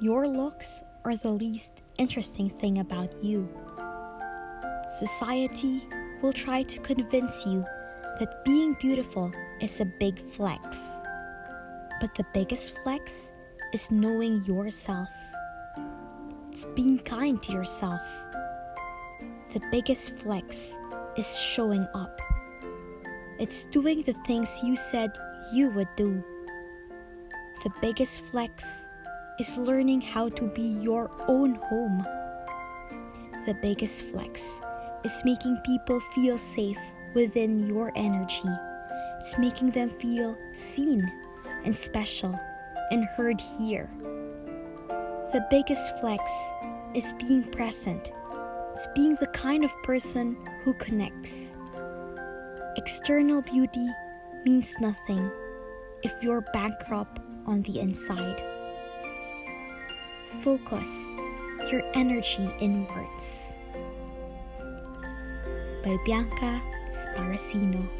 Your looks are the least interesting thing about you. Society will try to convince you that being beautiful is a big flex. But the biggest flex is knowing yourself. It's being kind to yourself. The biggest flex is showing up. It's doing the things you said you would do. The biggest flex is learning how to be your own home. The biggest flex is making people feel safe within your energy. It's making them feel seen and special and heard here. The biggest flex is being present. It's being the kind of person who connects. External beauty means nothing if you're bankrupt on the inside. Focus your energy inwards. By Bianca Sparacino.